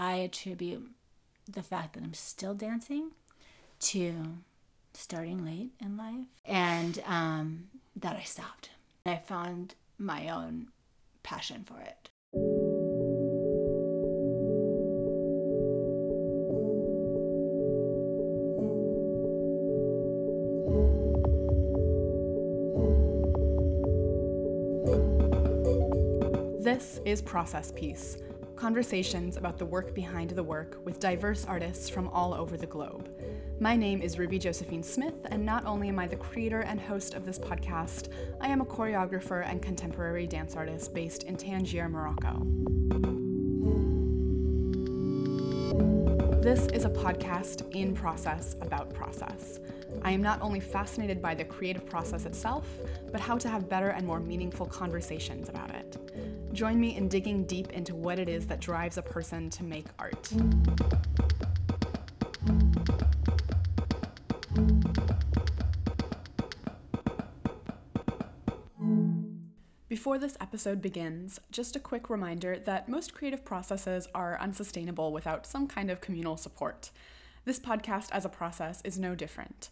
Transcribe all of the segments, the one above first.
I attribute the fact that I'm still dancing to starting late in life and um, that I stopped. I found my own passion for it. This is Process Piece conversations about the work behind the work with diverse artists from all over the globe. My name is Ruby Josephine Smith, and not only am I the creator and host of this podcast, I am a choreographer and contemporary dance artist based in Tangier, Morocco. This is a podcast in process about process. I am not only fascinated by the creative process itself, but how to have better and more meaningful conversations about it. Join me in digging deep into what it is that drives a person to make art. Before this episode begins, just a quick reminder that most creative processes are unsustainable without some kind of communal support. This podcast as a process is no different.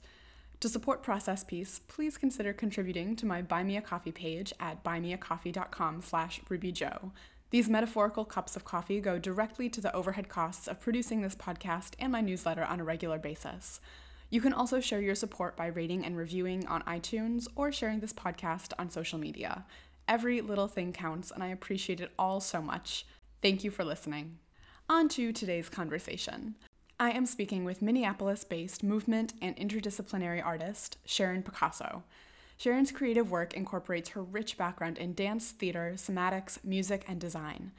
To support Process Piece, please consider contributing to my Buy Me a Coffee page at buymeacoffee.com slash rubyjoe. These metaphorical cups of coffee go directly to the overhead costs of producing this podcast and my newsletter on a regular basis. You can also show your support by rating and reviewing on iTunes or sharing this podcast on social media. Every little thing counts, and I appreciate it all so much. Thank you for listening. On to today's conversation. I am speaking with Minneapolis based movement and interdisciplinary artist Sharon Picasso. Sharon's creative work incorporates her rich background in dance, theater, somatics, music, and design.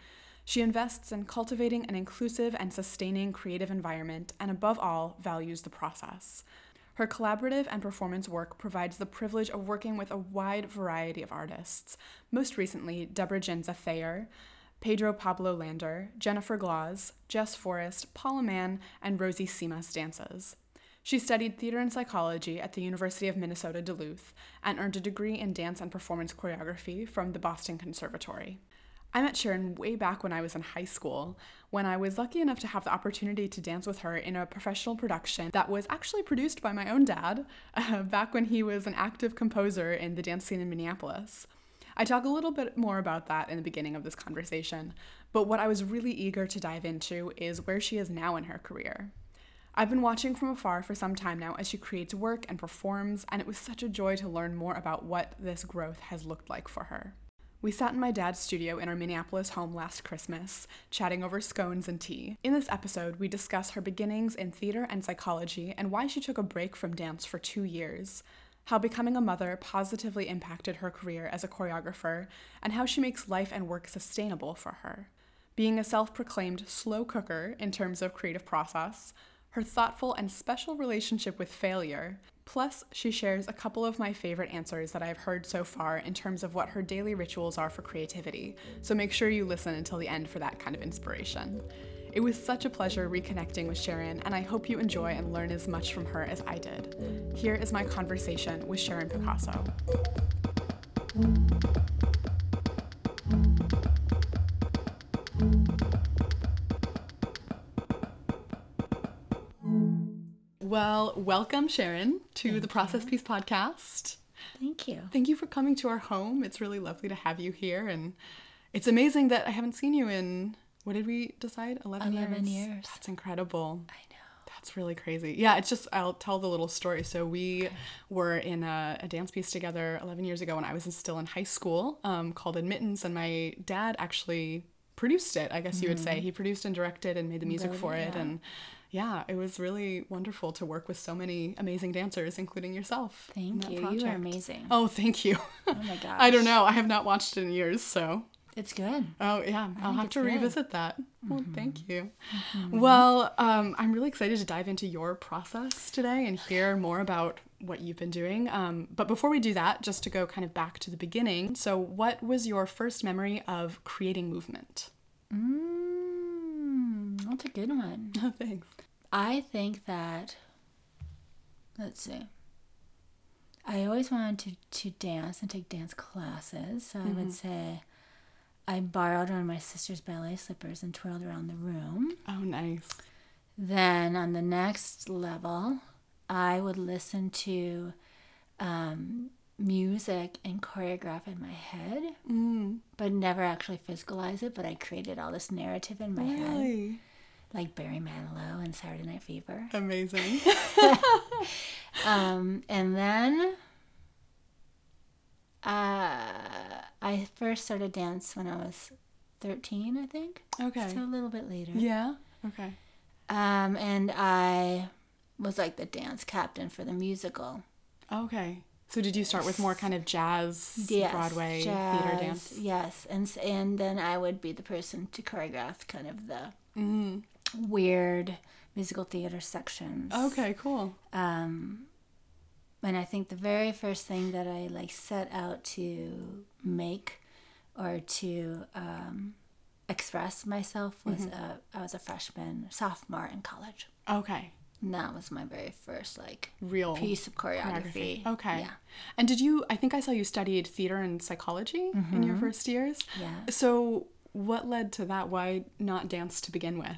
She invests in cultivating an inclusive and sustaining creative environment and, above all, values the process. Her collaborative and performance work provides the privilege of working with a wide variety of artists, most recently, Deborah Jinza Thayer, Pedro Pablo Lander, Jennifer Glaws, Jess Forrest, Paula Mann, and Rosy Simas dances. She studied theater and psychology at the University of Minnesota Duluth and earned a degree in dance and performance choreography from the Boston Conservatory. I met Sharon way back when I was in high school, when I was lucky enough to have the opportunity to dance with her in a professional production that was actually produced by my own dad, uh, back when he was an active composer in the dance scene in Minneapolis. I talk a little bit more about that in the beginning of this conversation, but what I was really eager to dive into is where she is now in her career. I've been watching from afar for some time now as she creates work and performs, and it was such a joy to learn more about what this growth has looked like for her. We sat in my dad's studio in our Minneapolis home last Christmas, chatting over scones and tea. In this episode, we discuss her beginnings in theater and psychology and why she took a break from dance for two years, how becoming a mother positively impacted her career as a choreographer, and how she makes life and work sustainable for her. Being a self proclaimed slow cooker in terms of creative process, her thoughtful and special relationship with failure, plus, she shares a couple of my favorite answers that I've heard so far in terms of what her daily rituals are for creativity, so make sure you listen until the end for that kind of inspiration. It was such a pleasure reconnecting with Sharon, and I hope you enjoy and learn as much from her as I did. Here is my conversation with Sharon Picasso. Well, welcome, Sharon, to Thank the Process you. Piece podcast. Thank you. Thank you for coming to our home. It's really lovely to have you here, and it's amazing that I haven't seen you in what did we decide? 11, 11 years. That's incredible. I know. That's really crazy. Yeah, it's just, I'll tell the little story. So, we were in a, a dance piece together 11 years ago when I was still in high school um, called Admittance, and my dad actually produced it, I guess you would say. He produced and directed and made the music for it. Yeah. And yeah, it was really wonderful to work with so many amazing dancers, including yourself. Thank you. You are amazing. Oh, thank you. Oh my gosh. I don't know. I have not watched it in years, so It's good. Oh yeah, I'll have to good. revisit that. Well, thank you. Well, um, I'm really excited to dive into your process today and hear more about what you've been doing. Um, but before we do that, just to go kind of back to the beginning. So, what was your first memory of creating movement? Mm, that's a good one. Oh, thanks. I think that, let's see. I always wanted to, to dance and take dance classes. So I would say I borrowed one of my sister's ballet slippers and twirled around the room. Oh, Nice. Then on the next level, I would listen to um, music and choreograph in my head, Mm. but never actually physicalize it. But I created all this narrative in my head, like Barry Manilow and Saturday Night Fever. Amazing. Um, and then uh, I first started dance when I was 13, I think. okay. So a little bit later. Yeah. Okay. Um, and I was like the dance captain for the musical. Okay. So did you start with more kind of jazz, Yes, Broadway jazz, theater dance? Yes, and and then I would be the person to choreograph kind of the Mm. weird musical theater sections. Okay, cool. Um, and I think the very first thing that I like set out to make or to um, express myself was Mm-hmm. uh, I was a freshman, sophomore in college. Okay. And that was my very first like Real piece of choreography. Okay. Yeah. And did you I think I saw you studied theater and psychology in your first years? Yeah. So what led to that? Why not dance to begin with?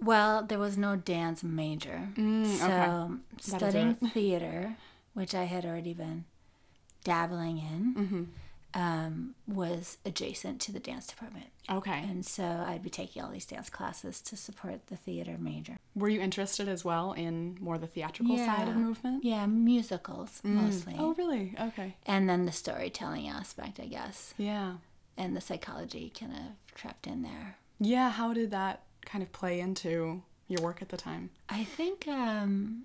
Well, there was no dance major. Mm, so That'll studying theater, which I had already been dabbling in, Mm-hmm. um, was adjacent to the dance department. Okay. And so I'd be taking all these dance classes to support the theater major. Were you interested as well in more the theatrical side of movement? Yeah, musicals mostly. Oh, really? Okay. And then the storytelling aspect, I guess, Yeah. and the psychology kind of trapped in there. Yeah, how did that kind of play into your work at the time? I think um,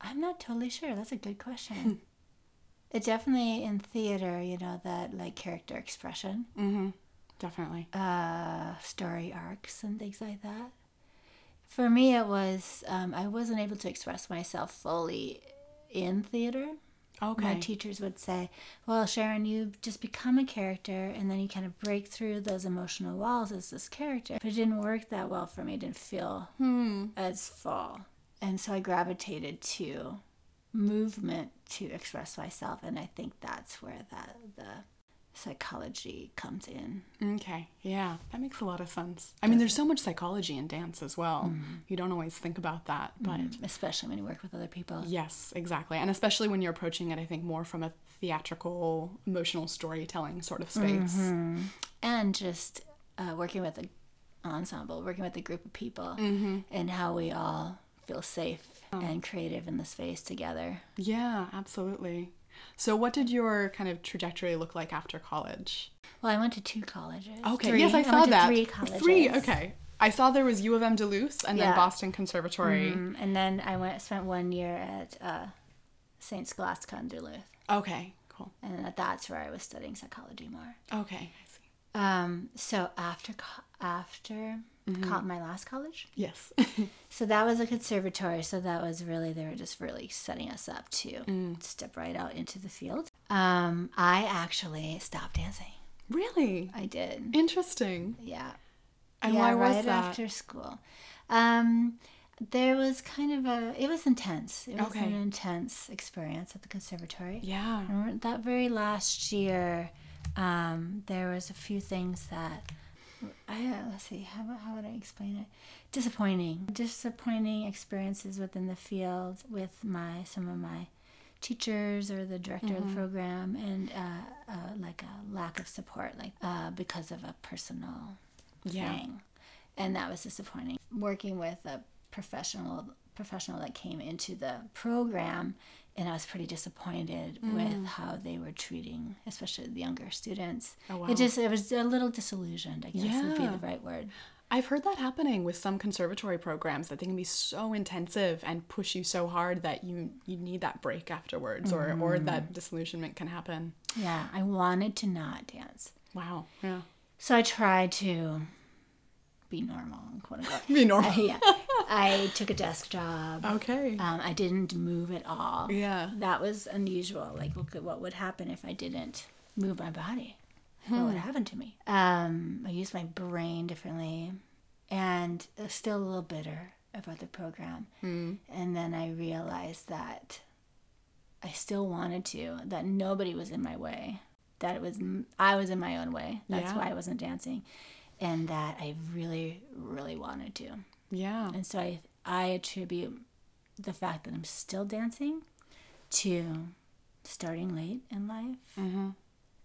I'm not totally sure. That's a good question. it definitely in theater, you know, that like character expression, Mm-hmm. Definitely. uh, story arcs, and things like that. For me, it was um, I wasn't able to express myself fully in theater. Okay. My teachers would say, "Well, Sharon, you just become a character, and then you kind of break through those emotional walls as this character." But it didn't work that well for me. It didn't feel hmm. as full, and so I gravitated to movement to express myself, and I think that's where that the psychology comes in. Okay. Yeah, that makes a lot of sense. I mean, there's so much psychology in dance as well. Mm-hmm. You don't always think about that, but mm-hmm. especially when you work with other people. yes, exactly. And especially when you're approaching it, I think more from a theatrical, emotional storytelling sort of space. Mm-hmm. and just uh, working with an ensemble, working with a group of people, and how we all feel safe oh. and creative in the space together. Yeah, absolutely. So, what did your kind of trajectory look like after college? Well, I went to two colleges. Okay, Three. yes, I saw to that. Three colleges. Three, okay. I saw there was U of M Duluth and then Boston Conservatory. Mm, and then I went spent one year at uh, Saint Scholastica in Duluth, Okay, cool. and that's where I was studying psychology more. Okay, I see. Um, so after after co- my last college, Yes. so that was a conservatory. So that was really they were just really setting us up to step right out into the field. Um, I actually stopped dancing. really? I did. Interesting. Yeah. And yeah, why was right that? after school. Um, there was kind of a. It was intense. It was Okay. an intense experience at the conservatory. Yeah. That very last year, um, there was a few things that I uh, let's see how how would I explain it? Disappointing, disappointing experiences within the field with my some of my teachers or the director Mm-hmm. of the program, and uh, uh, like a lack of support, like uh, because of a personal Yeah. thing, and that was disappointing. Working with a professional professional that came into the program, and I was pretty disappointed Mm. with how they were treating, especially the younger students. Oh, wow. It just it was a little disillusioned, I guess would be the right word. I've heard that happening with some conservatory programs that they can be so intensive and push you so hard that you you need that break afterwards or or that disillusionment can happen. Yeah, I wanted to not dance, Wow. Yeah. so I tried to be normal, quote unquote. Be normal. I, yeah, I took a desk job. Okay. Um, I didn't move at all. Yeah. That was unusual. Like, look at what would happen if I didn't move my body. What Hmm. would happen to me? Um, I used my brain differently and uh, still a little bitter about the program. Hmm. And then I realized that I still wanted to, that nobody was in my way, that it was, I was in my own way. That's Yeah. why I wasn't dancing. and that I really, really wanted to. Yeah. And so I, I attribute the fact that I'm still dancing to starting late in life. Mm-hmm.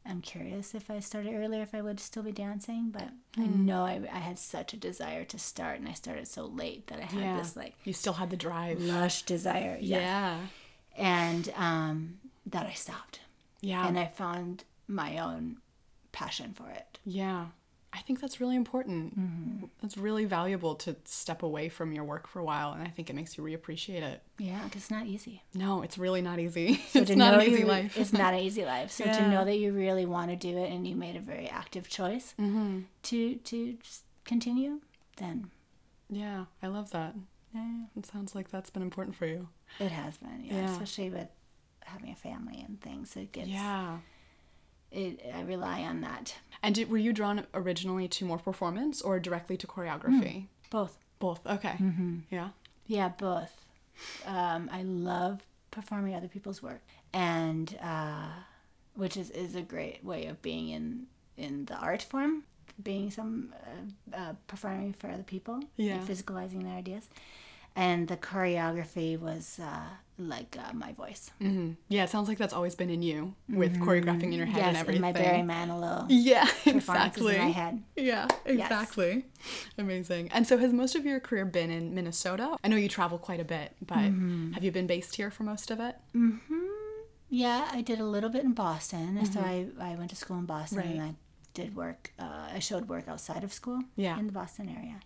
I'm curious if I started earlier, if I would still be dancing, but I Hmm. know I, I had such a desire to start, and I started so late that I had Yeah. this like You still had the drive. lush desire. Yeah. Yeah. And um, that I stopped. Yeah. And I found my own passion for it. yeah. I think that's really important. Mm-hmm. It's really valuable to step away from your work for a while, and I think it makes you reappreciate it. Yeah, because it's not easy. No, it's really not easy. So it's not an easy life. It's not an easy life. So to know that you really want to do it and you made a very active choice mm-hmm. to to continue, then Yeah, I love that. yeah, It sounds like that's been important for you. it has been. Yeah, Yeah. especially with having a family and things. It gets. Yeah. It, I rely on that. And did, were you drawn originally to more performance or directly to choreography? Both. Both. Okay. Mm-hmm. Yeah. Yeah, both. Um, I love performing other people's work, and uh, which is, is a great way of being in in the art form, being some uh, uh, performing for other people, Yeah. physicalizing their ideas, and the choreography was uh, like uh, my voice. hmm Yeah, it sounds like that's always been in you with choreographing in your head and yes, everything. in my Barry Manilow yeah, exactly. in my head. Yeah, exactly. Amazing. And so, has most of your career been in Minnesota? I know you travel quite a bit, but Mm-hmm. have you been based here for most of it? Yeah, I did a little bit in Boston. So I, I went to school in Boston and Mm-hmm. I did work, uh, I showed work outside of school Yeah. in the Boston area.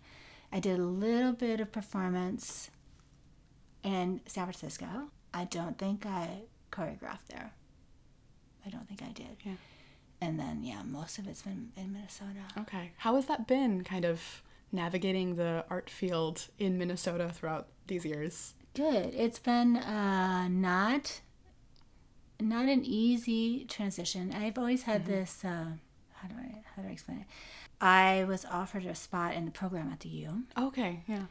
I did a little bit of performance in San Francisco. I don't think I choreographed there. I don't think I did. Yeah. And then, yeah, most of it's been in Minnesota. Okay. How has that been, kind of navigating the art field in Minnesota throughout these years? Good. It's been uh, not not an easy transition. I've always had Mm-hmm. this. Uh, how do I how do I explain it? I was offered a spot in the program at the U, Okay. Yeah.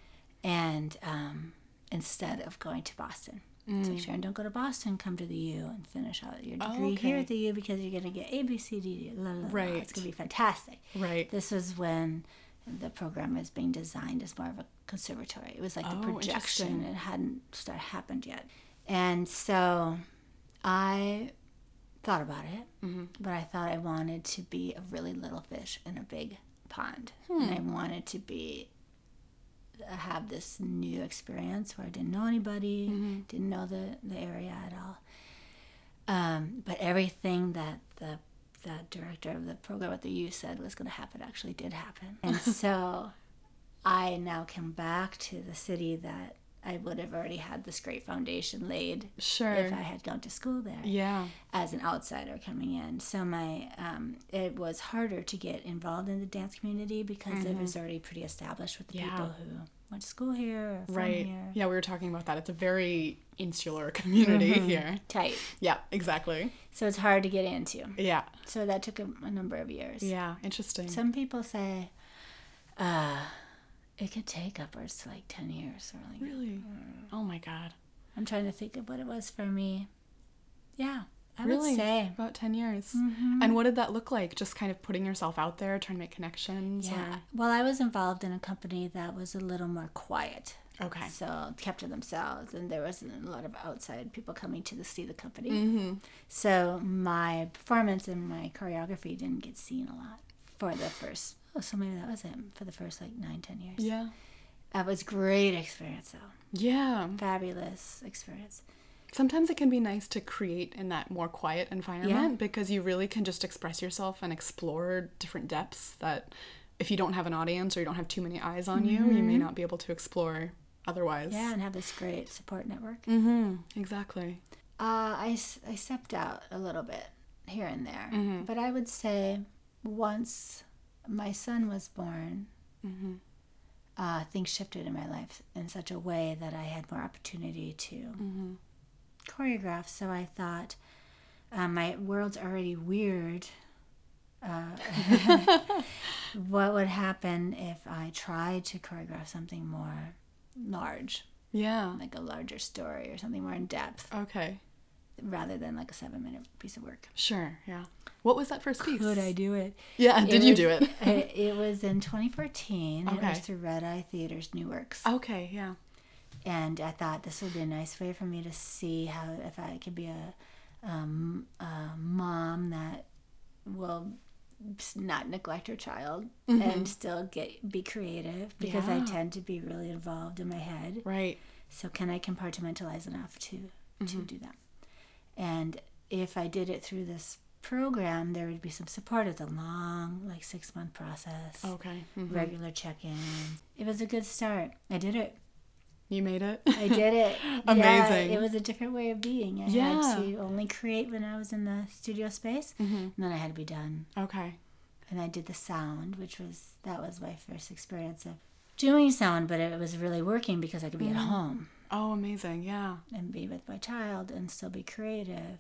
and um, instead of going to Boston, it's like Sharon, don't go to Boston. Come to the U and finish out your Mm. Oh, degree here at the U because you're gonna get A B C D. D la, la, la. Right. It's gonna be fantastic. Right. This was when the program was being designed as more of a conservatory. It was like the Oh, projection. It hadn't started happened yet. And so I thought about it, Mm-hmm. but I thought I wanted to be a really little fish in a big pond. And I wanted to be have this new experience where I didn't know anybody, didn't know the, the area at all. Um, but everything that the the director of the program at the U said was going to happen actually did happen. And so I now come back to the city that I would have already had this great foundation laid Sure. if I had gone to school there yeah. as an outsider coming in. So my um, it was harder to get involved in the dance community because it was already pretty established with the Mm-hmm. Yeah. people who went to school here or from Right. here. Yeah, we were talking about that. It's a very insular community Mm-hmm. here. Tight. Yeah, exactly. So it's hard to get into. Yeah. So that took a, a number of years. Yeah, interesting. Some people say uh, it could take upwards to like 10 years. Or like, really? Oh my god. I'm trying to think of what it was for me. Yeah, I really? would say. about 10 years. Mhm. And what did that look like? Just kind of putting yourself out there, trying to make connections? Yeah. Well, I was involved in a company that was a little more quiet. Okay. So kept to themselves, and there wasn't a lot of outside people coming to the, see the company. Mm-hmm. So my performance and my choreography didn't get seen a lot for the first. Oh, so maybe that was it for the first like nine, ten years. Yeah. That was great experience though. Yeah. Fabulous experience. Sometimes it can be nice to create in that more quiet environment because you really can just express yourself and explore different depths that if you don't have an audience or you don't have too many eyes on you, you may not be able to explore otherwise. Yeah, and have this great support network. Mm-hmm. Exactly. Uh, I, I stepped out a little bit here and there, Mm-hmm. but I would say once my son was born, Mm-hmm. uh, things shifted in my life in such a way that I had more opportunity to Mm-hmm. choreograph. So I thought, uh, my world's already weird. Uh, what would happen if I tried to choreograph something more large, Yeah. like a larger story or something more in depth? Okay. Rather than like a seven minute piece of work. Sure. Yeah. What was that first piece? Could I do it? Yeah. Did you do it? it? It was in 2014. It Okay. was through Red Eye Theater's New Works. Okay. Yeah. and I thought this would be a nice way for me to see how if I could be a, um, a mom that will not neglect her child and still get be creative because I tend to be really involved in my head. Right. So can I compartmentalize enough to to do that? And if I did it through this program, there would be some support. It's a long, like six month process. Okay. Mhm. Regular check-ins. It was a good start. I did it. You made it. I did it. Amazing. Yeah, it was a different way of being. I Yeah. had to only create when I was in the studio space, and then I had to be done. okay. And I did the sound, which was that was my first experience of doing sound, but it was really working because I could be at home Oh, amazing. Yeah. and be with my child and still be creative.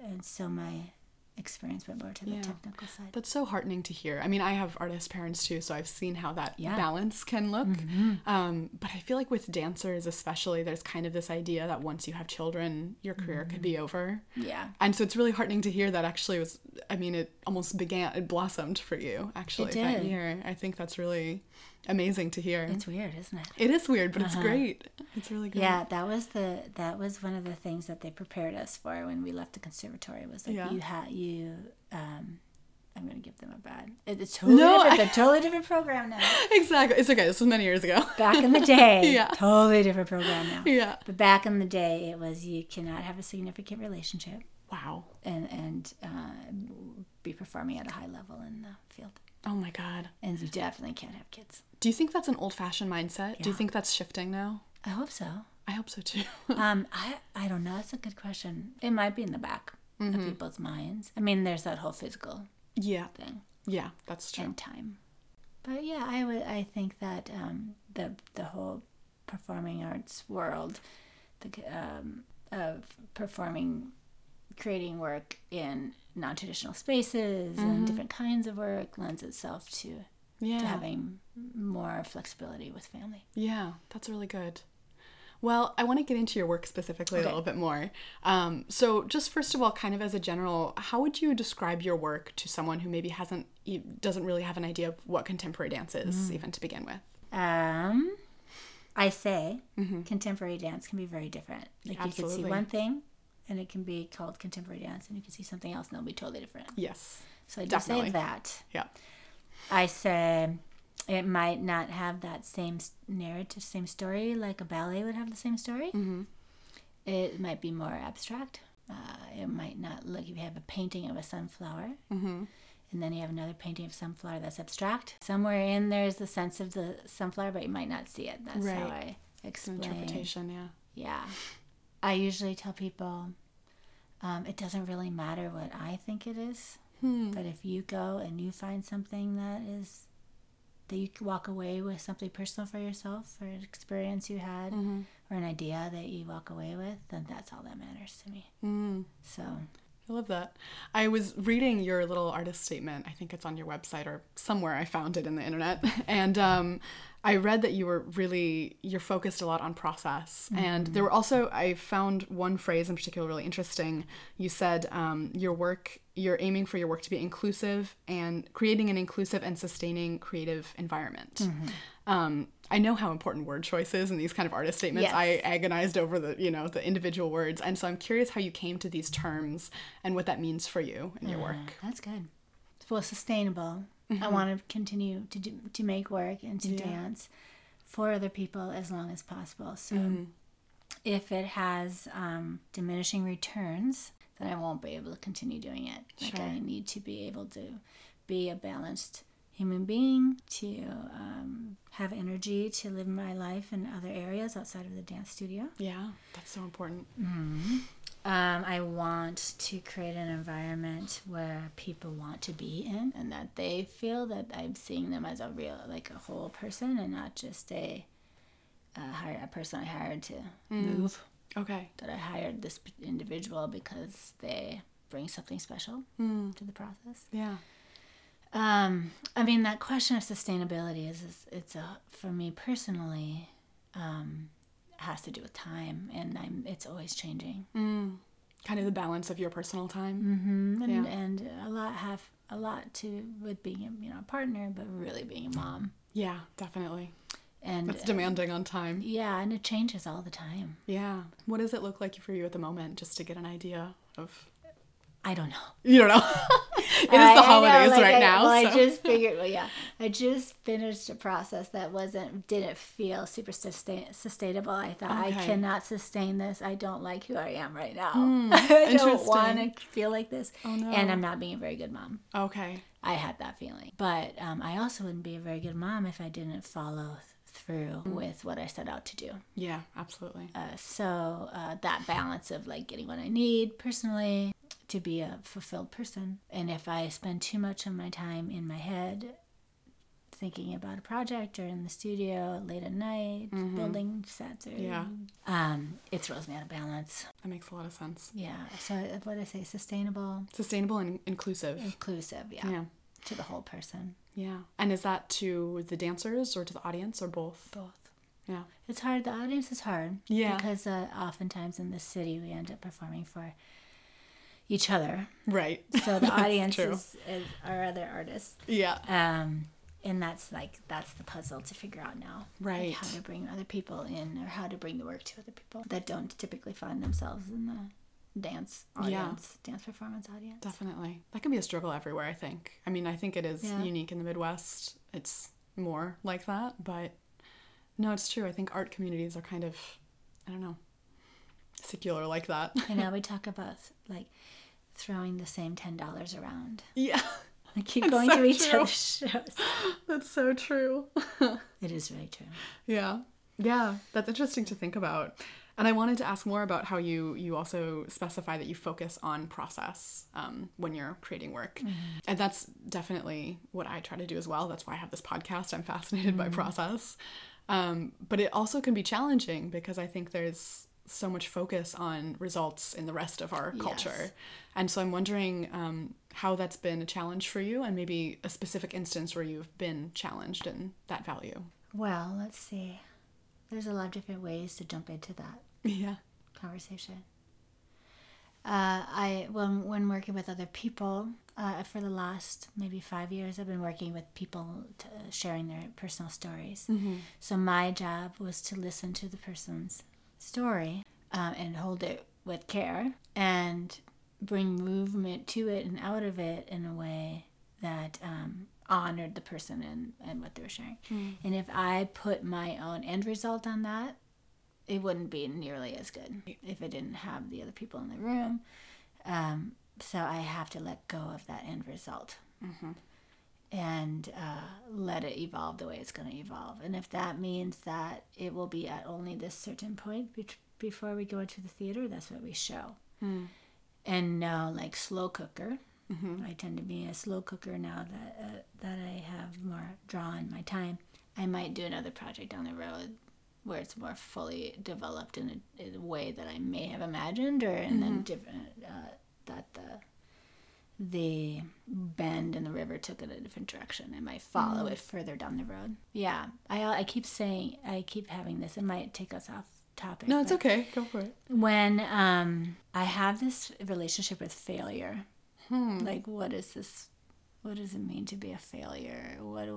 And so my experience went more to the Yeah. technical side. That's so heartening to hear. I mean, I have artist parents too, so I've seen how that Yeah. Mm-hmm. balance can look. Um, but I feel like with dancers, especially, there's kind of this idea that once you have children, your career could Mm-hmm. be over. yeah. And so it's really heartening to hear that actually was, I mean, it almost began, it blossomed for you actually It that year. I think that's really amazing to hear. It's weird, isn't it? it is weird, but it's great. It's really good. Yeah, that was the that was one of the things that they prepared us for when we left the conservatory was like Yeah. you had you um I'm gonna give them a bad it- it's totally No, different, it's a totally different program now. Exactly. It's okay. This was many years ago. Back in the day, Yeah. totally different program now. yeah. But back in the day it was you cannot have a significant relationship Wow. and and uh, be performing at a high level in the field. Oh my God. And you definitely can't have kids. Do you think that's an old fashioned mindset? Do you think that's shifting now? I hope so. I hope so too. Um, I I don't know. That's a good question. It might be in the back of people's minds. I mean, there's that whole physical yeah. thing Yeah, that's true. and time. But yeah, I would. I think that um, the the whole performing arts world, the um, of performing, creating work in non traditional spaces and different kinds of work lends itself to yeah. to having more flexibility with family. Yeah, that's really good. Well, I want to get into your work specifically Okay. a little bit more. Um, so, just first of all, kind of as a general, how would you describe your work to someone who maybe hasn't, doesn't really have an idea of what contemporary dance is, even to begin with? Um, I say contemporary dance can be very different. Like you could see one thing, and it can be called contemporary dance, and you can see something else, and it'll be totally different. Yes. So I do Definitely. say that. Yeah. I say it might not have that same narrative, same story like a ballet would have the same story. Mm-hmm. It might be more abstract. Uh, it might not look. if You have a painting of a sunflower, Mm-hmm. and then you have another painting of sunflower that's abstract. Somewhere in there is the sense of the sunflower, but you might not see it. That's how I explain. interpretation, yeah. Yeah. I usually tell people um, it doesn't really matter what I think it is, Hmm. but if you go and you find something that is that you walk away with something personal for yourself or an experience you had Mm-hmm. or an idea that you walk away with, then that's all that matters to me. Mm. So I love that. I was reading your little artist statement. I think it's on your website or somewhere. I found it in the internet, and um, I read that you were really you're focused a lot on process. And there were also I found one phrase in particular really interesting. You said um, your work you're aiming for your work to be inclusive and creating an inclusive and sustaining creative environment. Um, I know how important word choice is in these kind of artist statements. Yes. I agonized over the you know the individual words, and so I'm curious how you came to these terms and what that means for you in your ah, work. that's good. For sustainable, I mm-hmm. want to continue to do, to make work and to dance for other people as long as possible. So mm-hmm. if it has um, diminishing returns, then I won't be able to continue doing it. Like I need to be able to be a balanced human being, to um, have energy to live my life in other areas outside of the dance studio. Yeah, that's so important. Um, I want to create an environment where people want to be in and that they feel that I'm seeing them as a real, like a whole person and not just a, a, hire, a person I hired to move. Okay. That I hired this individual because they bring something special Mm. to the process. Yeah. Um, I mean, that question of sustainability is, is it's a, for me personally, um, has to do with time and I'm, it's always changing. Mm. Kind of the balance of your personal time. mm-hmm. And, Yeah. and a lot have a lot to with being a you know a partner, but really being a mom. Yeah, definitely. And it's demanding on time. yeah, and it changes all the time. Yeah. What does it look like for you at the moment, just to get an idea of? I don't know. You don't know. it is the know, holidays like, right I, now. Well, so. I just figured. Well, yeah, I just finished a process that wasn't didn't feel super sustain, sustainable. I thought I cannot sustain this. I don't like who I am right now. I don't want to feel like this. Oh, no. And I'm not being a very good mom. okay. I had that feeling, but um, I also wouldn't be a very good mom if I didn't follow through Mm. with what I set out to do. Yeah, absolutely. Uh, so uh, that balance of like getting what I need personally to be a fulfilled person, and if I spend too much of my time in my head thinking about a project or in the studio late at night building sets or Mm-hmm. Yeah. um, it throws me out of balance. That makes a lot of sense. Yeah. So uh, what I say? Sustainable, Sustainable and inclusive. inclusive. Yeah. Yeah. To the whole person. Yeah. And is that to the dancers or to the audience or both? Both. Yeah. It's hard. The audience is hard. Yeah. Because uh, oftentimes in the city we end up performing for each other. Right. So the audience is, is are other artists. Yeah. Um, and that's like that's the puzzle to figure out now. Like Right. how to bring other people in, or how to bring the work to other people that don't typically find themselves in the dance Yeah. audience, dance performance audience. Definitely. That can be a struggle everywhere, I think. I mean, I think it is Yeah. unique in the Midwest. It's more like that, but no, it's true. I think art communities are kind of, I don't know, secular like that. You now we talk about like throwing the same ten dollars around. yeah. I keep That's going so to each true. other's shows. That's so true. It is very true. Yeah. Yeah, that's interesting to think about. And I wanted to ask more about how you you also specify that you focus on process um, when you're creating work, and that's definitely what I try to do as well. That's why I have this podcast. I'm fascinated by process, um, but it also can be challenging because I think there's so much focus on results in the rest of our culture, Yes. and so I'm wondering um, how that's been a challenge for you, and maybe a specific instance where you've been challenged in that value. Well, let's see. There's a lot of different ways to jump into that Yeah. conversation. Uh, I when when working with other people uh, for the last maybe five years, I've been working with people to, sharing their personal stories. So my job was to listen to the person's story uh, and hold it with care and bring movement to it and out of it in a way that um, honored the person and, and what they were sharing. And if I put my own end result on that, it wouldn't be nearly as good if I didn't have the other people in the room. Um, so I have to let go of that end result and uh, let it evolve the way it's going to evolve. And if that means that it will be at only this certain point be- before we go into the theater, that's what we show. And now, like slow cooker, I tend to be a slow cooker now that uh, that I have more drawn my time. I might do another project down the road where it's more fully developed in a, in a way that I may have imagined, or in a different uh, that the the bend in the river took it a different direction. I might follow it further down the road. Yeah, I I keep saying I keep having this. It might take us off topic. No, it's okay. Go for it. when um I have this relationship with failure. hmm. Like, what is this? What does it mean to be a failure? What?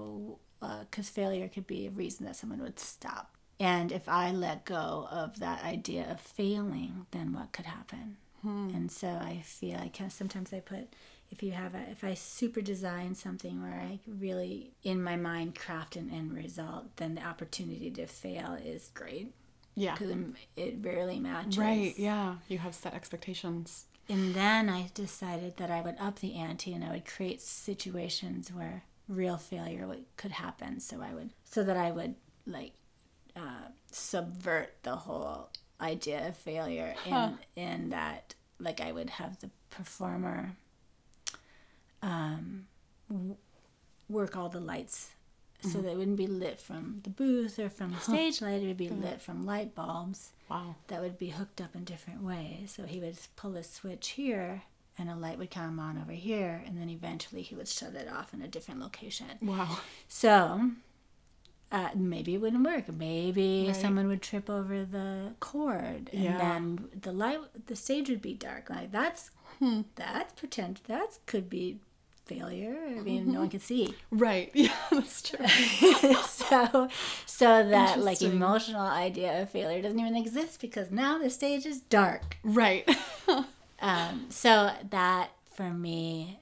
Because failure could be a reason that someone would stop. And if I let go of that idea of failing, then what could happen? And so I feel like kind of sometimes I put if you have a if I super design something where I really in my mind craft an end result, then the opportunity to fail is great Yeah. because it rarely matches. Right. Yeah. You have set expectations. And then I decided that I would up the ante and I would create situations where real failure would, could happen. So I would, so that I would like uh, subvert the whole idea of failure in in that like I would have the performer um, w- work all the lights. So they wouldn't be lit from the booth or from the stage light. It would be lit from light bulbs Wow. that would be hooked up in different ways. So he would pull a switch here and a light would come on over here and then eventually he would shut it off in a different location. Wow. So uh, maybe it wouldn't work. Maybe Right. someone would trip over the cord, and Yeah. then the light, the stage would be dark. Like that's Hmm. that's potential. That could be failure. I mean, Mm-hmm. no one can see. Right. Yeah, that's true. so, so that like emotional idea of failure doesn't even exist because now the stage is dark. right. Um, so that for me,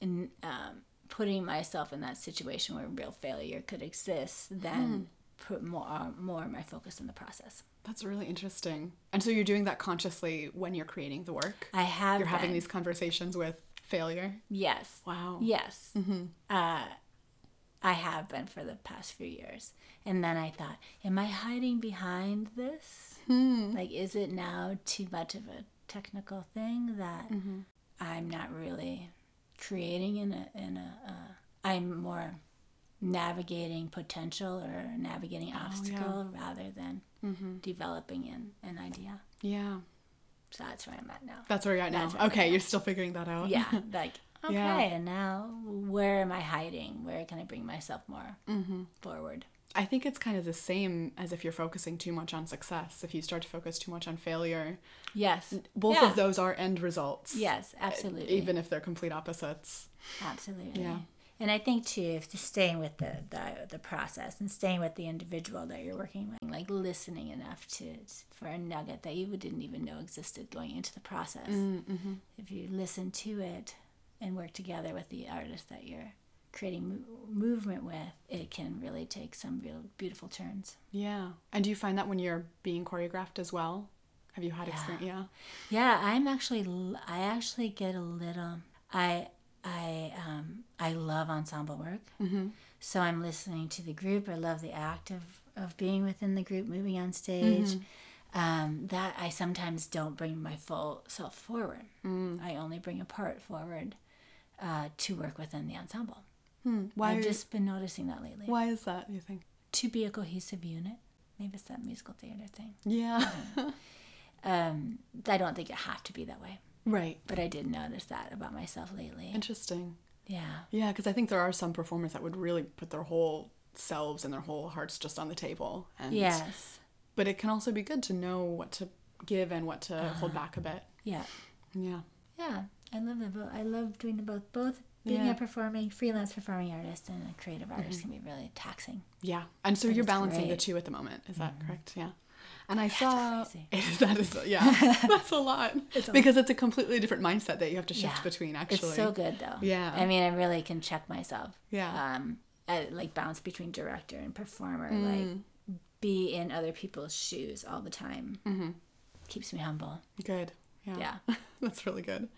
in, um, putting myself in that situation where real failure could exist, then put more uh, more of my focus in the process. That's really interesting. And so you're doing that consciously when you're creating the work. I have You're having these conversations with failure. yes, Wow. yes. Mm-hmm. Uh, I have been for the past few years, and then I thought, am I hiding behind this? Hmm. Like, is it now too much of a technical thing that Mm-hmm. I'm not really creating in a in a uh, I'm more navigating potential or navigating obstacle rather than Mm-hmm. developing an, an idea. Yeah. So that's where I'm at now. That's where you're at now. That's where I'm Okay, you're still figuring that out. Yeah, like okay, Yeah. and now where am I hiding? Where can I bring myself more Mm-hmm. forward? I think it's kind of the same as if you're focusing too much on success. If you start to focus too much on failure, Yes, both Yeah. of those are end results. Yes, absolutely. Even if they're complete opposites. Absolutely. Yeah. And I think too, if just staying with the, the the process and staying with the individual that you're working with, like listening enough to for a nugget that you didn't even know existed going into the process. Mm-hmm. If you listen to it and work together with the artist that you're creating mo- movement with, it can really take some real beautiful turns. Yeah. And do you find that when you're being choreographed as well? Have you had Yeah. experience? Yeah. Yeah, I'm actually I actually get a little I I um I love ensemble work. Mm-hmm. So I'm listening to the group. I love the act of, of being within the group, moving on stage. Um, that I sometimes don't bring my full self forward. I only bring a part forward uh, to work within the ensemble. Hmm. Why? I've just been noticing that lately. Why is that? You think? To be a cohesive unit. Maybe it's that musical theater thing. Yeah. Um, I don't think it have to be that way, right. but I did notice that about myself lately. Interesting. Yeah. Yeah, because I think there are some performers that would really put their whole selves and their whole hearts just on the table. And Yes. But it can also be good to know what to give and what to Uh-huh. hold back a bit. Yeah. Yeah. Yeah, I love the both. I love doing the both. both. Being Yeah. a performing freelance performing artist and a creative artist can be really taxing. Yeah. And so But you're it's balancing the two at the moment. Is that correct? Yeah. And I saw crazy. that is yeah, that's a lot because it's a completely different mindset that you have to shift Yeah. between. Actually, It's so good though. Yeah. I mean, I really can check myself. Yeah. Um, I, like bounce between director and performer. Mm. Like be in other people's shoes all the time. Mm-hmm. Keeps me humble. Good. Yeah. Yeah. That's really good.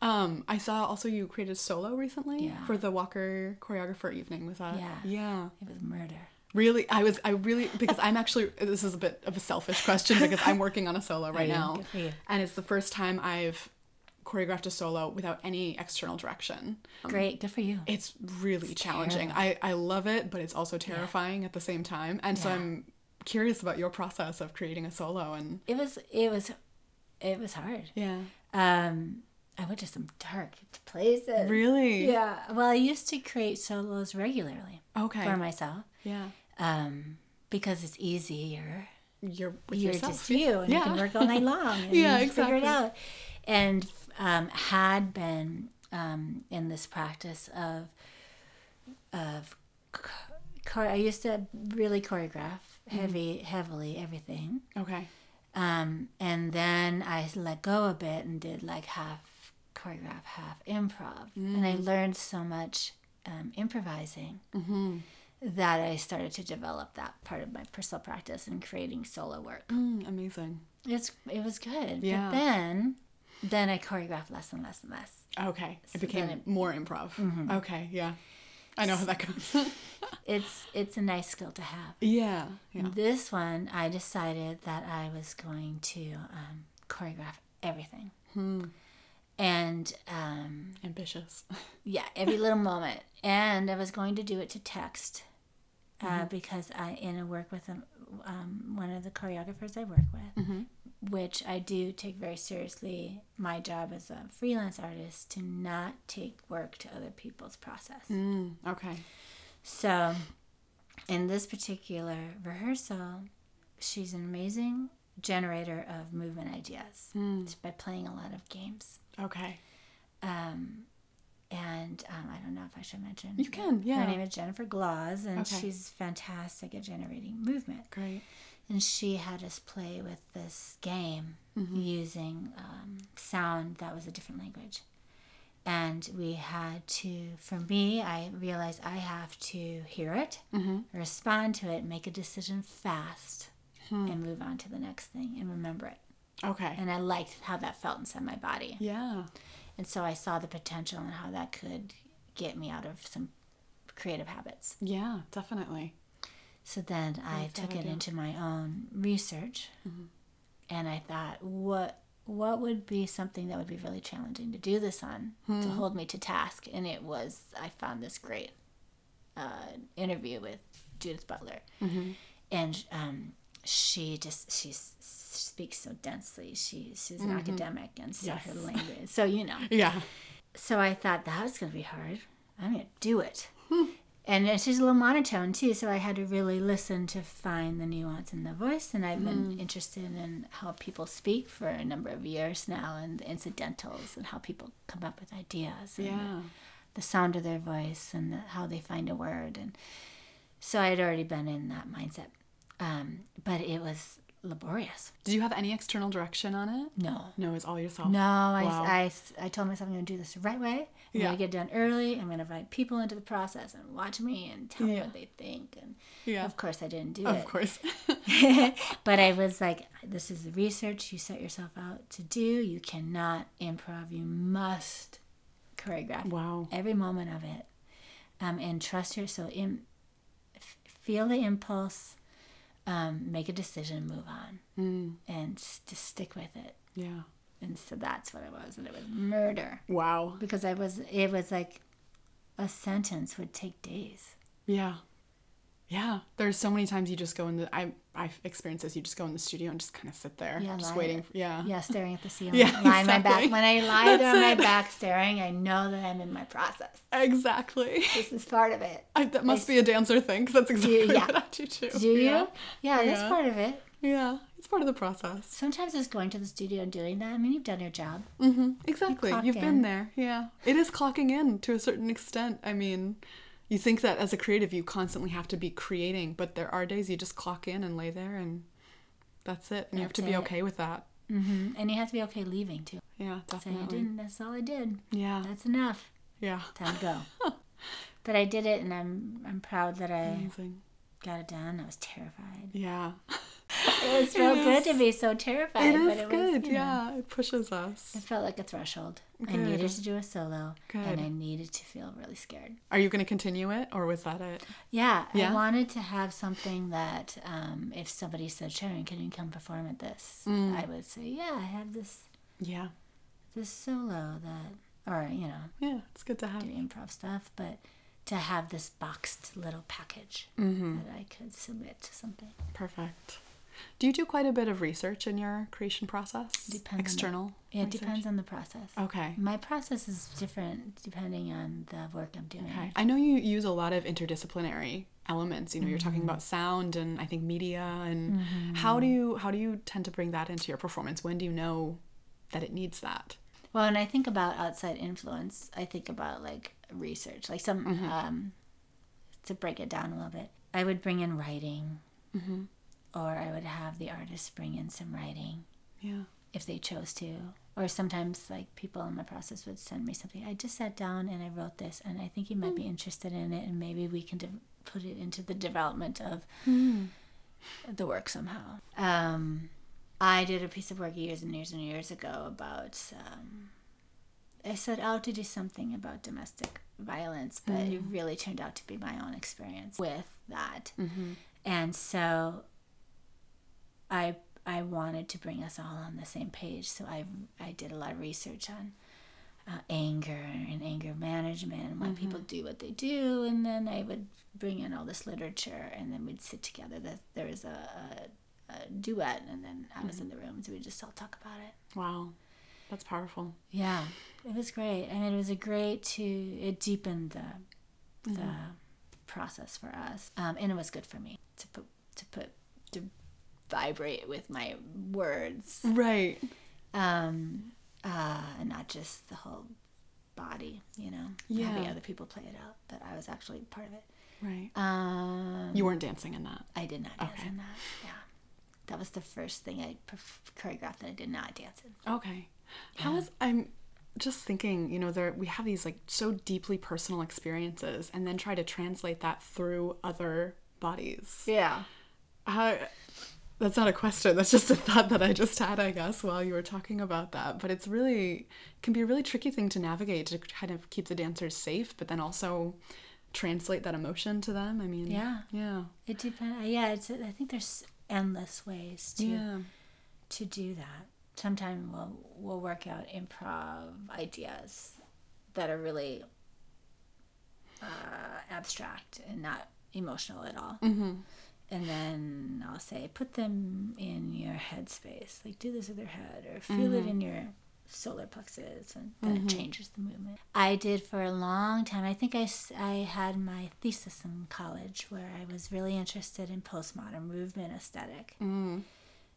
Um, I saw also you created solo recently Yeah. for the Walker choreographer evening. Was that? Yeah. Yeah. It was murder. Really, I was. I really because I'm actually. This is a bit of a selfish question because I'm working on a solo right now, Good for you. and it's the first time I've choreographed a solo without any external direction. Great. Good for you. It's really challenging. I I love it, but it's also terrifying at the same time. And so I'm curious about your process of creating a solo and It was. It was. It was hard. yeah. Um, I went to some dark places. Really? Yeah. Well, I used to create solos regularly Okay. for myself yeah. um, because it's easier. You're with You're yourself. just you, and yeah. you can work all night long. And Yeah, you Figure it out. And um, had been um, in this practice of of I used to really choreograph Mm-hmm. heavy, heavily everything. Okay. Um, and then I let go a bit and did like half choreograph, half improv. And I learned so much um, improvising that I started to develop that part of my personal practice and creating solo work. Mm, amazing. It's it was good. Yeah. But then then I choreographed less and less and less. Okay. It became it- more improv. Okay. Yeah. I know how that goes. It's it's a nice skill to have. yeah. Yeah. This one, I decided that I was going to um, choreograph everything. And um, Ambitious. yeah, every little moment. And I was going to do it to text uh, because I, in a work with um, um, one of the choreographers I work with, which I do take very seriously, my job as a freelance artist to not take work to other people's process. Mm, okay. So In this particular rehearsal, she's an amazing generator of movement ideas just by playing a lot of games. Okay. Um, and um, I don't know if I should mention. You can, yeah. Her name is Jennifer Glaws, and Okay. she's fantastic at generating movement. Great. And she had us play with this game Mm-hmm. using um, sound that was a different language. And we had to, for me, I realized I have to hear it, Mm-hmm. respond to it, make a decision fast, Hmm. and move on to the next thing and remember it. Okay. And I liked how that felt inside my body. yeah. And so I saw the potential and how that could get me out of some creative habits. Yeah, definitely. So then I that took it idea. into my own research, and I thought, what what would be something that would be really challenging to do this on to hold me to task? And it was I found this great uh, interview with Judith Butler, and um, she just she speaks so densely. She she's an mm-hmm. academic, and so her language. So you know, Yeah. so I thought that was going to be hard. I'm going to do it. Hmm. And uh, she's a little monotone too, so I had to really listen to find the nuance in the voice. And I've been hmm. interested in how people speak for a number of years now, and the incidentals, and how people come up with ideas, and Yeah. the, the sound of their voice, and the, how they find a word. And so I had already been in that mindset, um, but it was laborious. Did you have any external direction on it? No, No, it's all yourself. No, I, Wow. I, I told myself I'm going to do this the right way. I'm Yeah. going to get done early. I'm going to invite people into the process and watch me and tell me what they think. And Yeah. of course, I didn't do Of it. Of course. but I was like, this is the research you set yourself out to do. You cannot improv. You must choreograph wow. every moment of it um, and trust yourself. so in, feel the impulse um, make a decision move on Mm. and just stick with it Yeah. and so that's what it was and it was murder Wow. because I was it was like a sentence would take days. Yeah. Yeah. There's so many times you just go in the I I've experienced this. You just go in the studio and just kind of sit there, Yeah, just waiting. For, yeah. Yeah, staring at the ceiling, Yeah, lying my back. When I lie That's on my back staring, I know that I'm in my process. Exactly. This is part of it. I, that must be a dancer thing because that's exactly yeah. what I do too. Do you? Yeah. Yeah, that's Yeah. part of it. Yeah. It's part of the process. Sometimes it's going to the studio and doing that. I mean, you've done your job. Mm-hmm. Exactly. You've in. been there. Yeah. It is clocking in to a certain extent. I mean, you think that as a creative, you constantly have to be creating, but there are days you just clock in and lay there and that's it. And you have to That's be it. okay with that. hmm And you have to be okay leaving too. Yeah, Saying I definitely. didn't. That's all I did. Yeah. That's enough. Yeah. Time to go. but I did it, and I'm I'm proud that I Amazing. Got it done. I was terrified. Yeah. It was real It good to be so terrified, It is but it was good. know, yeah. It pushes us. It felt like a threshold. I needed to do a solo, Good. and I needed to feel really scared. Are you going to continue it or was that it? Yeah, Yeah? I wanted to have something that um, if somebody said, "Sharon, can you come perform at this?" Mm. I would say, "Yeah, I have this Yeah. this solo that, or you know, Yeah. It's good to have. do improv stuff, but to have this boxed little package Mm-hmm. that I could submit to something." Perfect. Do you do quite a bit of research in your creation process? Depends on the- External? It depends on the process. Okay. My process is different depending on the work I'm doing. Okay. I know you use a lot of interdisciplinary elements. You know, you're talking Mm-hmm. about sound and I think media and how do you how do you tend to bring that into your performance? When do you know that it needs that? Well, when I think about outside influence, I think about like research, like some, um, to break it down a little bit, I would bring in writing, or I would have the artist bring in some writing Yeah. if they chose to. Or sometimes, like people in my process would send me something. I just sat down and I wrote this, and I think you might be interested in it, and maybe we can de- put it into the development of the work somehow. Um, I did a piece of work years and years and years ago about. Um, I set out to do something about domestic violence, but it mm. really turned out to be my own experience with that. Mm-hmm. And so I I wanted to bring us all on the same page, so I I did a lot of research on uh, anger and anger management and why mm-hmm. people do what they do, and then I would bring in all this literature, and then we'd sit together. That there was a, a, a duet, and then I was mm-hmm. in the room, so we just all talk about it. Wow. That's powerful. Yeah, it was great. I mean, it was a great to it deepened the the process for us, um, and it was good for me to put to put to vibrate with my words, Right. um, uh, and not just the whole body, you know, having Yeah. other people play it out. But I was actually part of it. Right. Um, You weren't dancing in that. I did not dance Okay. in that. Yeah, that was the first thing I perf- choreographed that I did not dance in. Okay. how was I'm just thinking, you know, there we have these like so deeply personal experiences and then try to translate that through other bodies. Yeah. How that's not a question, that's just a thought that I just had, I guess, while you were talking about that. But it's really can be a really tricky thing to navigate to kind of keep the dancers safe, but then also translate that emotion to them. I mean, Yeah. Yeah. It depends. Yeah, it's. I think there's endless ways to Yeah. to do that. Sometimes we'll we'll work out improv ideas that are really uh, abstract and not emotional at all. Mm-hmm. And then I'll say, put them in your headspace. Like do this with your head, or feel it in your solar plexus, and then it changes the movement. I did for a long time. I think I, I had my thesis in college where I was really interested in postmodern movement aesthetic. Mm.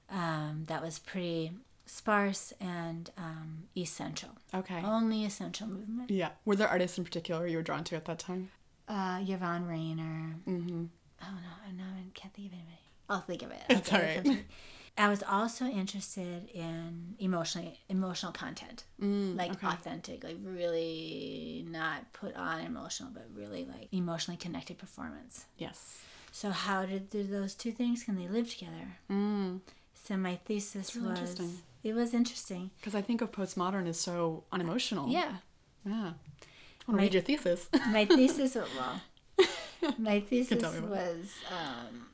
Um, that was pretty sparse and um, essential. Okay. Only essential movement. Yeah. Were there artists in particular you were drawn to at that time? Uh, Yvonne Rainer. Mm-hmm. Oh no, no, I can't think of anybody. I'll think of it. I'll It's think of all right. I was also interested in emotionally emotional content, Mm, like okay. authentic, like really not put on emotional, but really like emotionally connected performance. Yes. So how did do those two things can they live together? Mm. So my thesis really was. It was interesting. Because I think of postmodern as so unemotional. Yeah, Yeah. I want to read your thesis. my thesis well my thesis tell me about was um,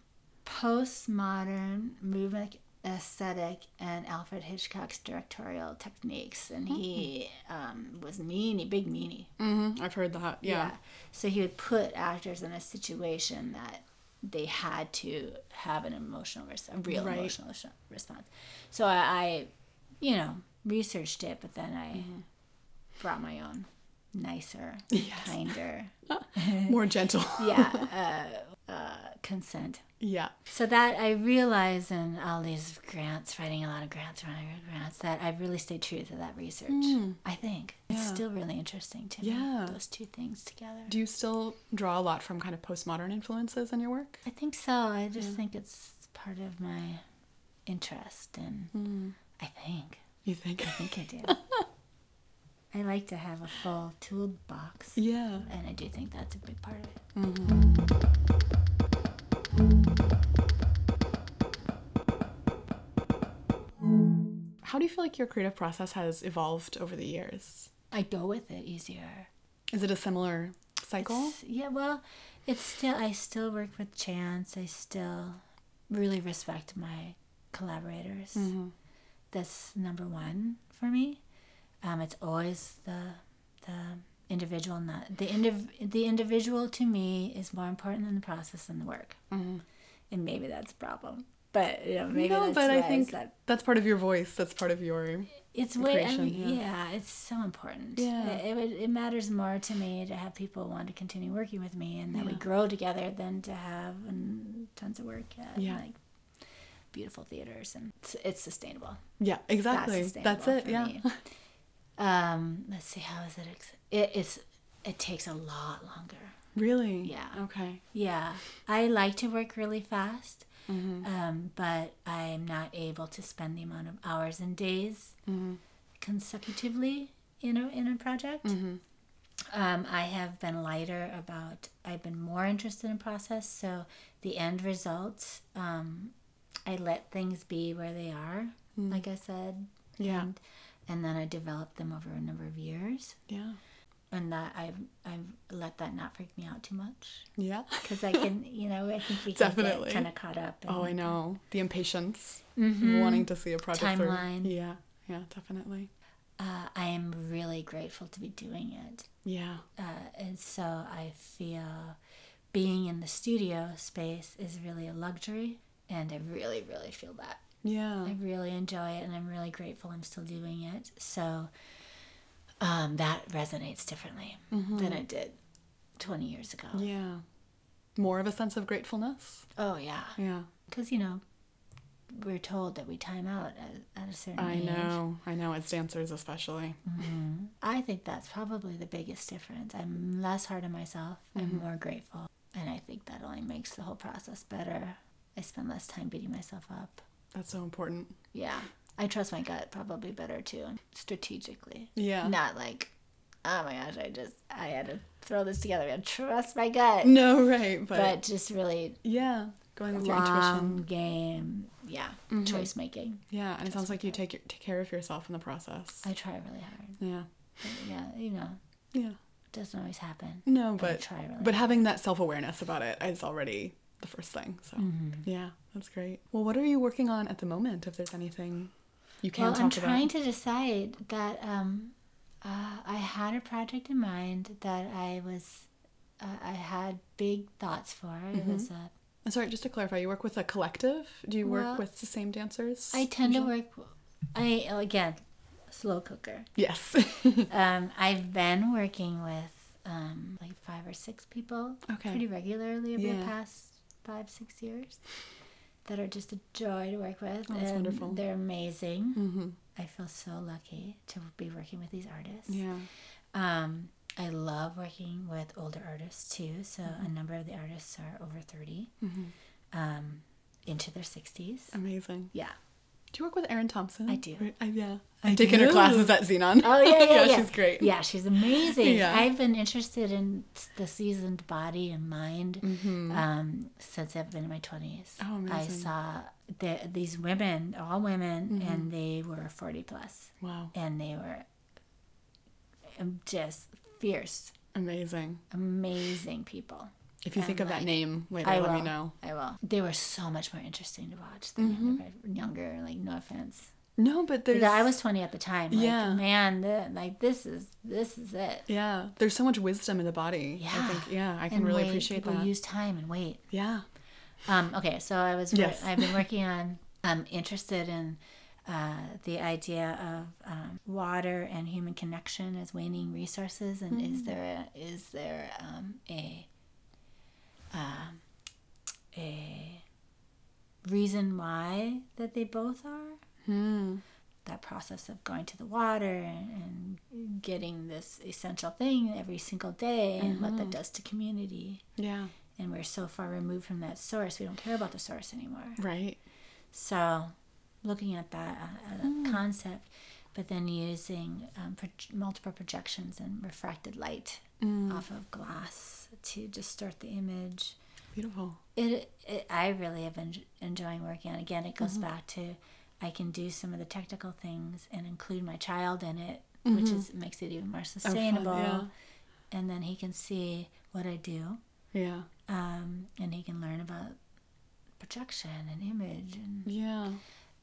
postmodern movement aesthetic and alfred hitchcock's directorial techniques and he um, was meanie big meanie mm-hmm. I've heard that. Yeah. so he would put actors in a situation that they had to have an emotional res- a real Right. emotional response so I, I you know researched it but then i Mm-hmm. brought my own nicer Yes. kinder More gentle. yeah, uh, uh, consent. yeah. So that I realized in all these grants, writing a lot of grants, writing grants, that I've really stayed true to that research. I think it's still really interesting to Yeah. me. Those two things together. Do you still draw a lot from kind of postmodern influences in your work? I think so. I just think it's part of my interest, and I think You think? I think I do. I like to have a full toolbox, yeah. and I do think that's a big part of it. How do you feel like your creative process has evolved over the years? I go with it easier. Is it a similar cycle? It's- yeah, well, it's still I still work with Chance. I still really respect my collaborators. Mm-hmm. That's number one for me. Um, it's always the the individual, not the indiv- the individual to me is more important than the process and the work. Mhm. And maybe that's a problem. But you know, maybe no, that's but I think said- that's part of your voice. That's part of your. it's way I mean, yeah. yeah. it's so important Yeah. it, it, it matters more to me to have people want to continue working with me and that we grow together than to have tons of work at Yeah. like beautiful theaters and it's, it's sustainable Yeah, exactly. that's That's, it. Yeah. um let's see how is it, ex- it it's it takes a lot longer really? Yeah. Okay. yeah i like to work really fast Mm-hmm. um, but i'm not able to spend the amount of hours and days Mm-hmm. consecutively in a, in a project. Mm-hmm. Um, I have been lighter about, I've been more interested in process. So the end results, um, I let things be where they are, like I said. Mm. Yeah. And, and then I developed them over a number of years. Yeah. And that I've, I've let that not freak me out too much. Yeah. Because I can, you know, I think we Definitely. get kind of caught up. In, Oh, I know the impatience, Mhm. wanting to see a project through. Timeline. Yeah. Yeah. Definitely. Uh, I am really grateful to be doing it. Yeah. uh, and so I feel being in the studio space is really a luxury, and I really, really feel that. Yeah. I really enjoy it, and I'm really grateful I'm still doing it. So um, that resonates differently mm-hmm. than it did 20 years ago. Yeah. more of a sense of gratefulness. Oh yeah, Yeah. because you know we're told that we time out at, at a certain I age. know. I know. As dancers, especially. Mm-hmm. I think that's probably the biggest difference. I'm less hard on myself. I'm mm-hmm. more grateful, and I think that only makes the whole process better. I spend less time beating myself up. That's so important. Yeah, I trust my gut probably better too, strategically. Yeah. Not like, oh my gosh, I just I had to throw this together. I trust my gut, No, right. But, but just really yeah, going with your intuition. game. Yeah, mm-hmm. choice making. Yeah, and it sounds like you take your- take care of yourself in the process. I try really hard. Yeah. But yeah, you know, Yeah. it doesn't always happen. No, but try really but having that self awareness about it, it is already the first thing. So Mm-hmm. yeah, that's great. Well, what are you working on at the moment? If there's anything you can well, talk I'm about. trying to decide that um, uh, I had a project in mind that I was, uh, I had big thoughts for. It Mm-hmm. was a, sorry, just to clarify, you work with a collective? Do you work Well, with the same dancers? I tend to work. I again, slow cooker. Yes. Um, I've been working with um, like five or six people Okay. pretty regularly over Yeah. the past five six years that are just a joy to work with. Oh, that's and wonderful. They're amazing. mm-hmm. I feel so lucky to be working with these artists. Yeah. Um, I love working with older artists too. So Mm-hmm. a number of the artists are over 30, um, into their 60s. Amazing. Yeah. Do you work with Erin Thompson? I do. Right, I, yeah. I I've taken her classes at Zenon. Oh yeah, yeah, yeah. she's great. Yeah, she's amazing. Yeah. I've been interested in the seasoned body and mind um, since I've been in my twenties. Mm-hmm. Oh, I saw the, these women, all women, Mm-hmm. and they were forty plus, Wow. and they were um, just fierce, Amazing. amazing people. If you And, think of that name later, I let will. me know. I will. They were so much more interesting to watch than Mm-hmm. younger. Like no offense. No, but there's Because I was twenty at the time. Like, Yeah. Man, the, like this is this is it. yeah, there's so much wisdom in the body. Yeah, I think yeah, I can and really wait. appreciate People that. use time and wait. yeah. Um, okay, so I was Yes. I've been working on. I'm interested in uh, the idea of um, water and human connection as waning resources, and Mm. is there a, is there um, a um, a reason why that they both are? Hmm. That process of going to the water and, and getting this essential thing every single day, and what Mm-hmm. that does to community Yeah. and we're so far removed from that source we don't care about the source anymore Right. so looking at that uh, as a concept but then using um, proj- multiple projections and refracted light off of glass to distort the image Beautiful. it, it i really have been enjoying working on again it goes back to i can do some of the technical things and include my child in it which is makes it even more sustainable yeah. and then he can see what i do Yeah. um, and he can learn about projection and image and Yeah.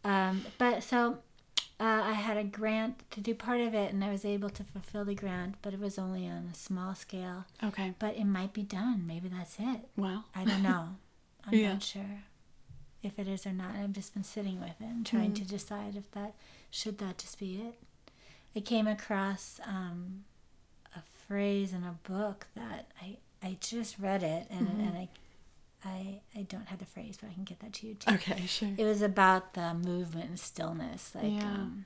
um, but so uh, I had a grant to do part of it and I was able to fulfill the grant but it was only on a small scale Okay. but it might be done maybe that's it Wow. I don't know I'm Yeah. not sure if it is or not I've just been sitting with it and trying Hmm. to decide if that should that just be it I came across um, a phrase in a book that I I just read it and Mm-hmm. and I I I don't have the phrase but I can get that to you too. Okay. Sure. It was about the movement and stillness, like Yeah. um,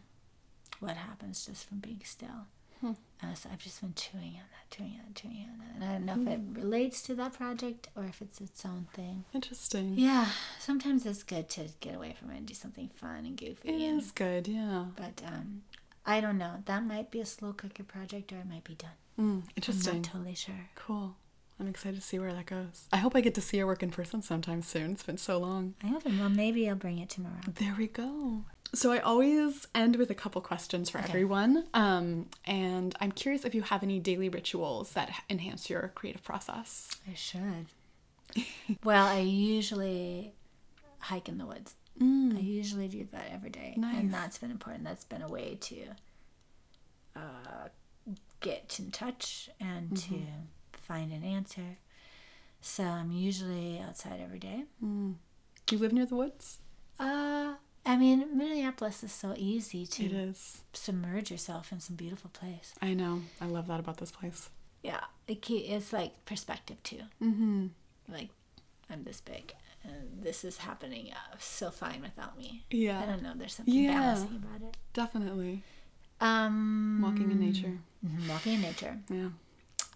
what happens just from being still. Hmm. Uh, so I've just been chewing on that, chewing on that, chewing on that, and I don't know if Hmm. it relates to that project or if it's its own thing. Interesting. Yeah, sometimes it's good to get away from it and do something fun and goofy. It and, is good. Yeah. But um, I don't know. That might be a slow cooker project, or it might be done. Mm, I'm interesting. not totally sure. Cool. I'm excited to see where that goes. I hope I get to see your work in person sometime soon. It's been so long. I haven't. Well, maybe I'll bring it tomorrow. There we go. So I always end with a couple questions for Okay. everyone. Um, and I'm curious if you have any daily rituals that enhance your creative process. I should. well, I usually hike in the woods. I usually do that every day, Nice. and that's been important. That's been a way to uh, get in touch and to find an answer. So I'm usually outside every day. Do you live near the woods? Uh, I mean, Minneapolis is so easy to It is. submerge yourself in some beautiful place. I know. I love that about this place. Yeah, it it's like perspective too. Mm-hmm. Like I'm this big, and this is happening uh, so fine without me. Yeah. I don't know. There's something Yeah. balancing about it. Definitely. Um, Walking in nature. walking in nature. Yeah.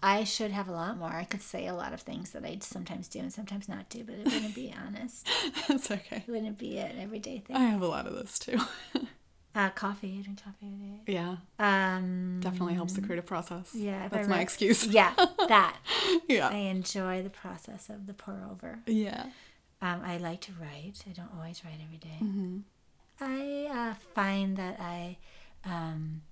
I should have a lot more. I could say a lot of things that I sometimes do and sometimes not do, but it wouldn't be honest. That's okay. It wouldn't be an everyday thing. I have a lot of this too. Uh, coffee. I drink coffee every day. yeah. Um, Definitely helps the creative process. yeah. That's my excuse. Yeah, that. Yeah. I enjoy the process of the pour over. Yeah. Um, I like to write. I don't always write every day. Mm-hmm. I uh, find that I, um,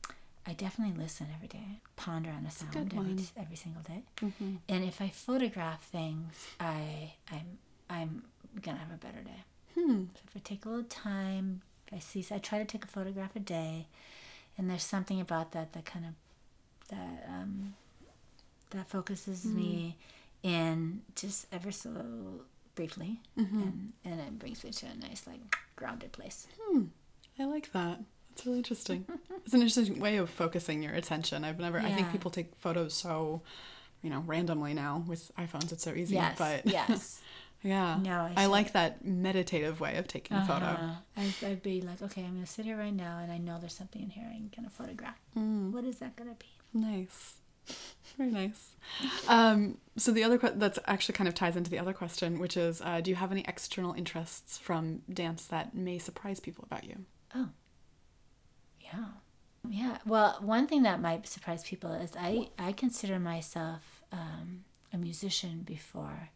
I definitely listen every day. Ponder on a sound good every, every single day. Mm-hmm. And if I photograph things, I I'm I'm gonna have a better day. Hmm. So if I take a little time, if I see, I try to take a photograph a day, and there's something about that that kind of that um, that focuses me in just ever so briefly, and and it brings me to a nice like grounded place. Hmm. I like that. That's really interesting. it's an interesting way of focusing your attention. I've never. I think people take photos so, you know, randomly now with iPhones. It's so easy. Yes, But yes. yeah. No, I I, like that meditative way of taking a photo. Uh-huh. I'd, I'd be like, okay, I'm gonna sit here right now, and I know there's something in here I'm gonna photograph. Mm. What is that gonna be? Nice. Very nice. Um, so the other que- that's actually kind of ties into the other question, which is, uh, do you have any external interests from dance that may surprise people about you? Oh. Yeah. Yeah. Well, one thing that might surprise people is I, I consider myself um, a musician before.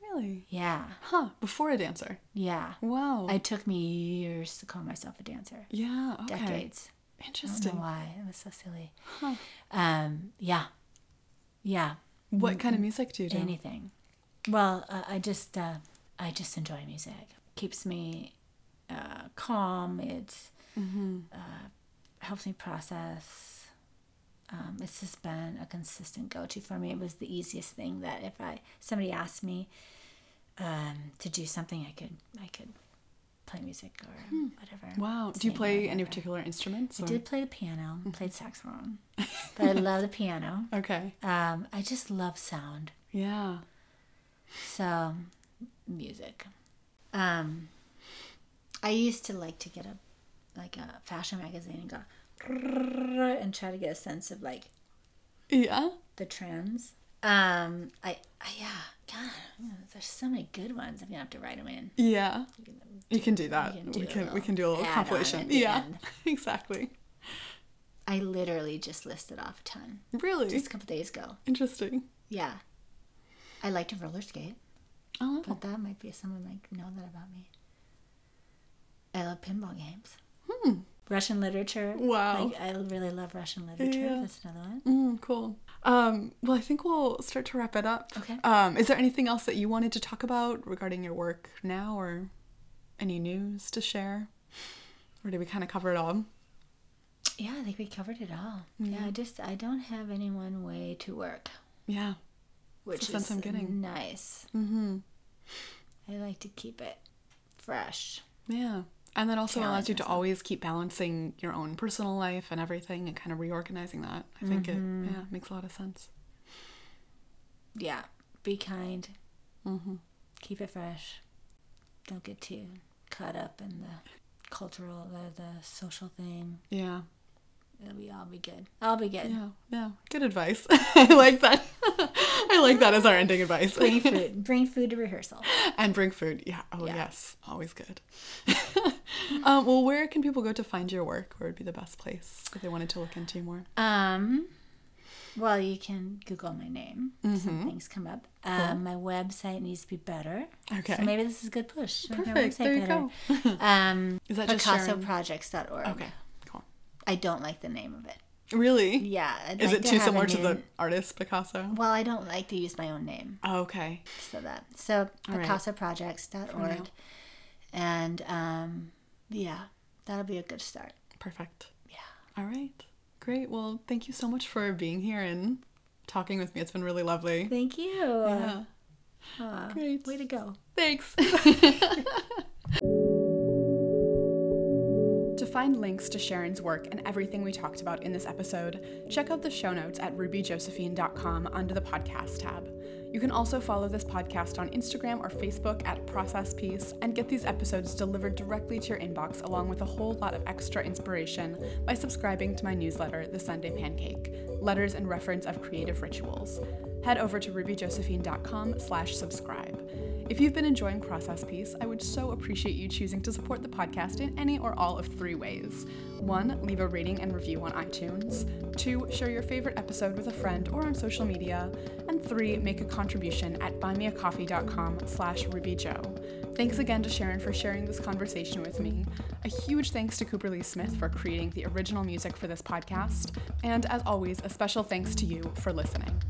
Really? Yeah. Huh? Before a dancer? Yeah. Wow. It took me years to call myself a dancer. yeah. Okay. Decades. I don't Interesting. know why. It was so silly. Huh. Um, yeah. Yeah. What kind of music do you do? Anything. Well, uh, I just uh, I just enjoy music. Keeps me uh, calm. It Mm-hmm. Helps me process. Um, it's just been a consistent go-to for me. It was the easiest thing that if I somebody asked me um, to do something, I could I could play music or whatever. Wow. Do you play any particular instruments? I did play the piano, played saxophone, but I love the piano. Okay. Um, I just love sound. Yeah. So, music. Um, I used to like to get a like a fashion magazine and go and try to get a sense of like Yeah. the trends. Um, I, I yeah, God, there's so many good ones. I'm gonna have to write them in. Yeah. You can- You can do that. can do we can we can do a little compilation. Yeah. exactly. I literally just listed off a ton Really just a couple days ago. interesting. Yeah, I like to roller skate, Oh. but that might be someone might know that about me. I love pinball games. Hmm. Russian literature. Wow. Like, I really love Russian literature. Yeah. That's another one. Mm, cool. Um, well, I think we'll start to wrap it up. Okay. Um, is there anything else that you wanted to talk about regarding your work now, or any news to share, or did we kind of cover it all? Yeah, I think we covered it all. Yeah, I just I don't have any one way to work, Yeah. which is I'm getting. nice. Mm-hmm. I like to keep it fresh. Yeah. And that also allows you to always keep balancing your own personal life and everything and kind of reorganizing that. I think Mm-hmm. it yeah makes a lot of sense. Yeah, be kind. Mm-hmm. Keep it fresh. Don't get too caught up in the cultural, the, the social thing. Yeah. It'll be all be good. I'll be good. Yeah. Yeah. Good advice. I like that. I like that as our ending advice. Bring food. Bring food to rehearsal. and bring food. Yeah. Oh Yeah. yes. Always good. um, well, where can people go to find your work? Where would be the best place if they wanted to look into you more? Um, well, you can Google my name. Mm-hmm. Some things come up. Um, my website needs to be better. Okay. So maybe this is a good push. Perfect. website There you better. go. Um, Is that just? PicassoProjects.org. Okay. I don't like the name of it. Really? Yeah. I'd Is like it to too similar to the artist Picasso? Well, I don't like to use my own name. Oh, okay. So that. So All right. PicassoProjects.org. And um, yeah, that'll be a good start. Perfect. Yeah. All right. Great. Well, thank you so much for being here and talking with me. It's been really lovely. Thank you. Yeah. Great. Way to go. Thanks. find links to Sharon's work and everything we talked about in this episode, check out the show notes at rubyjosephine.com under the podcast tab. You can also follow this podcast on Instagram or Facebook at Process Piece and get these episodes delivered directly to your inbox along with a whole lot of extra inspiration by subscribing to my newsletter, The Sunday Pancake, Letters and Reference of Creative Rituals. Head over to rubyjosephine.com slash subscribe. If you've been enjoying Process Piece, I would so appreciate you choosing to support the podcast in any or all of three ways. One, leave a rating and review on iTunes. Two, share your favorite episode with a friend or on social media. And three, make a contribution at buymeacoffee.com slash rubyjoe. Thanks again to Sharon for sharing this conversation with me. A huge thanks to Cooper Lee Smith for creating the original music for this podcast. And as always, a special thanks to you for listening.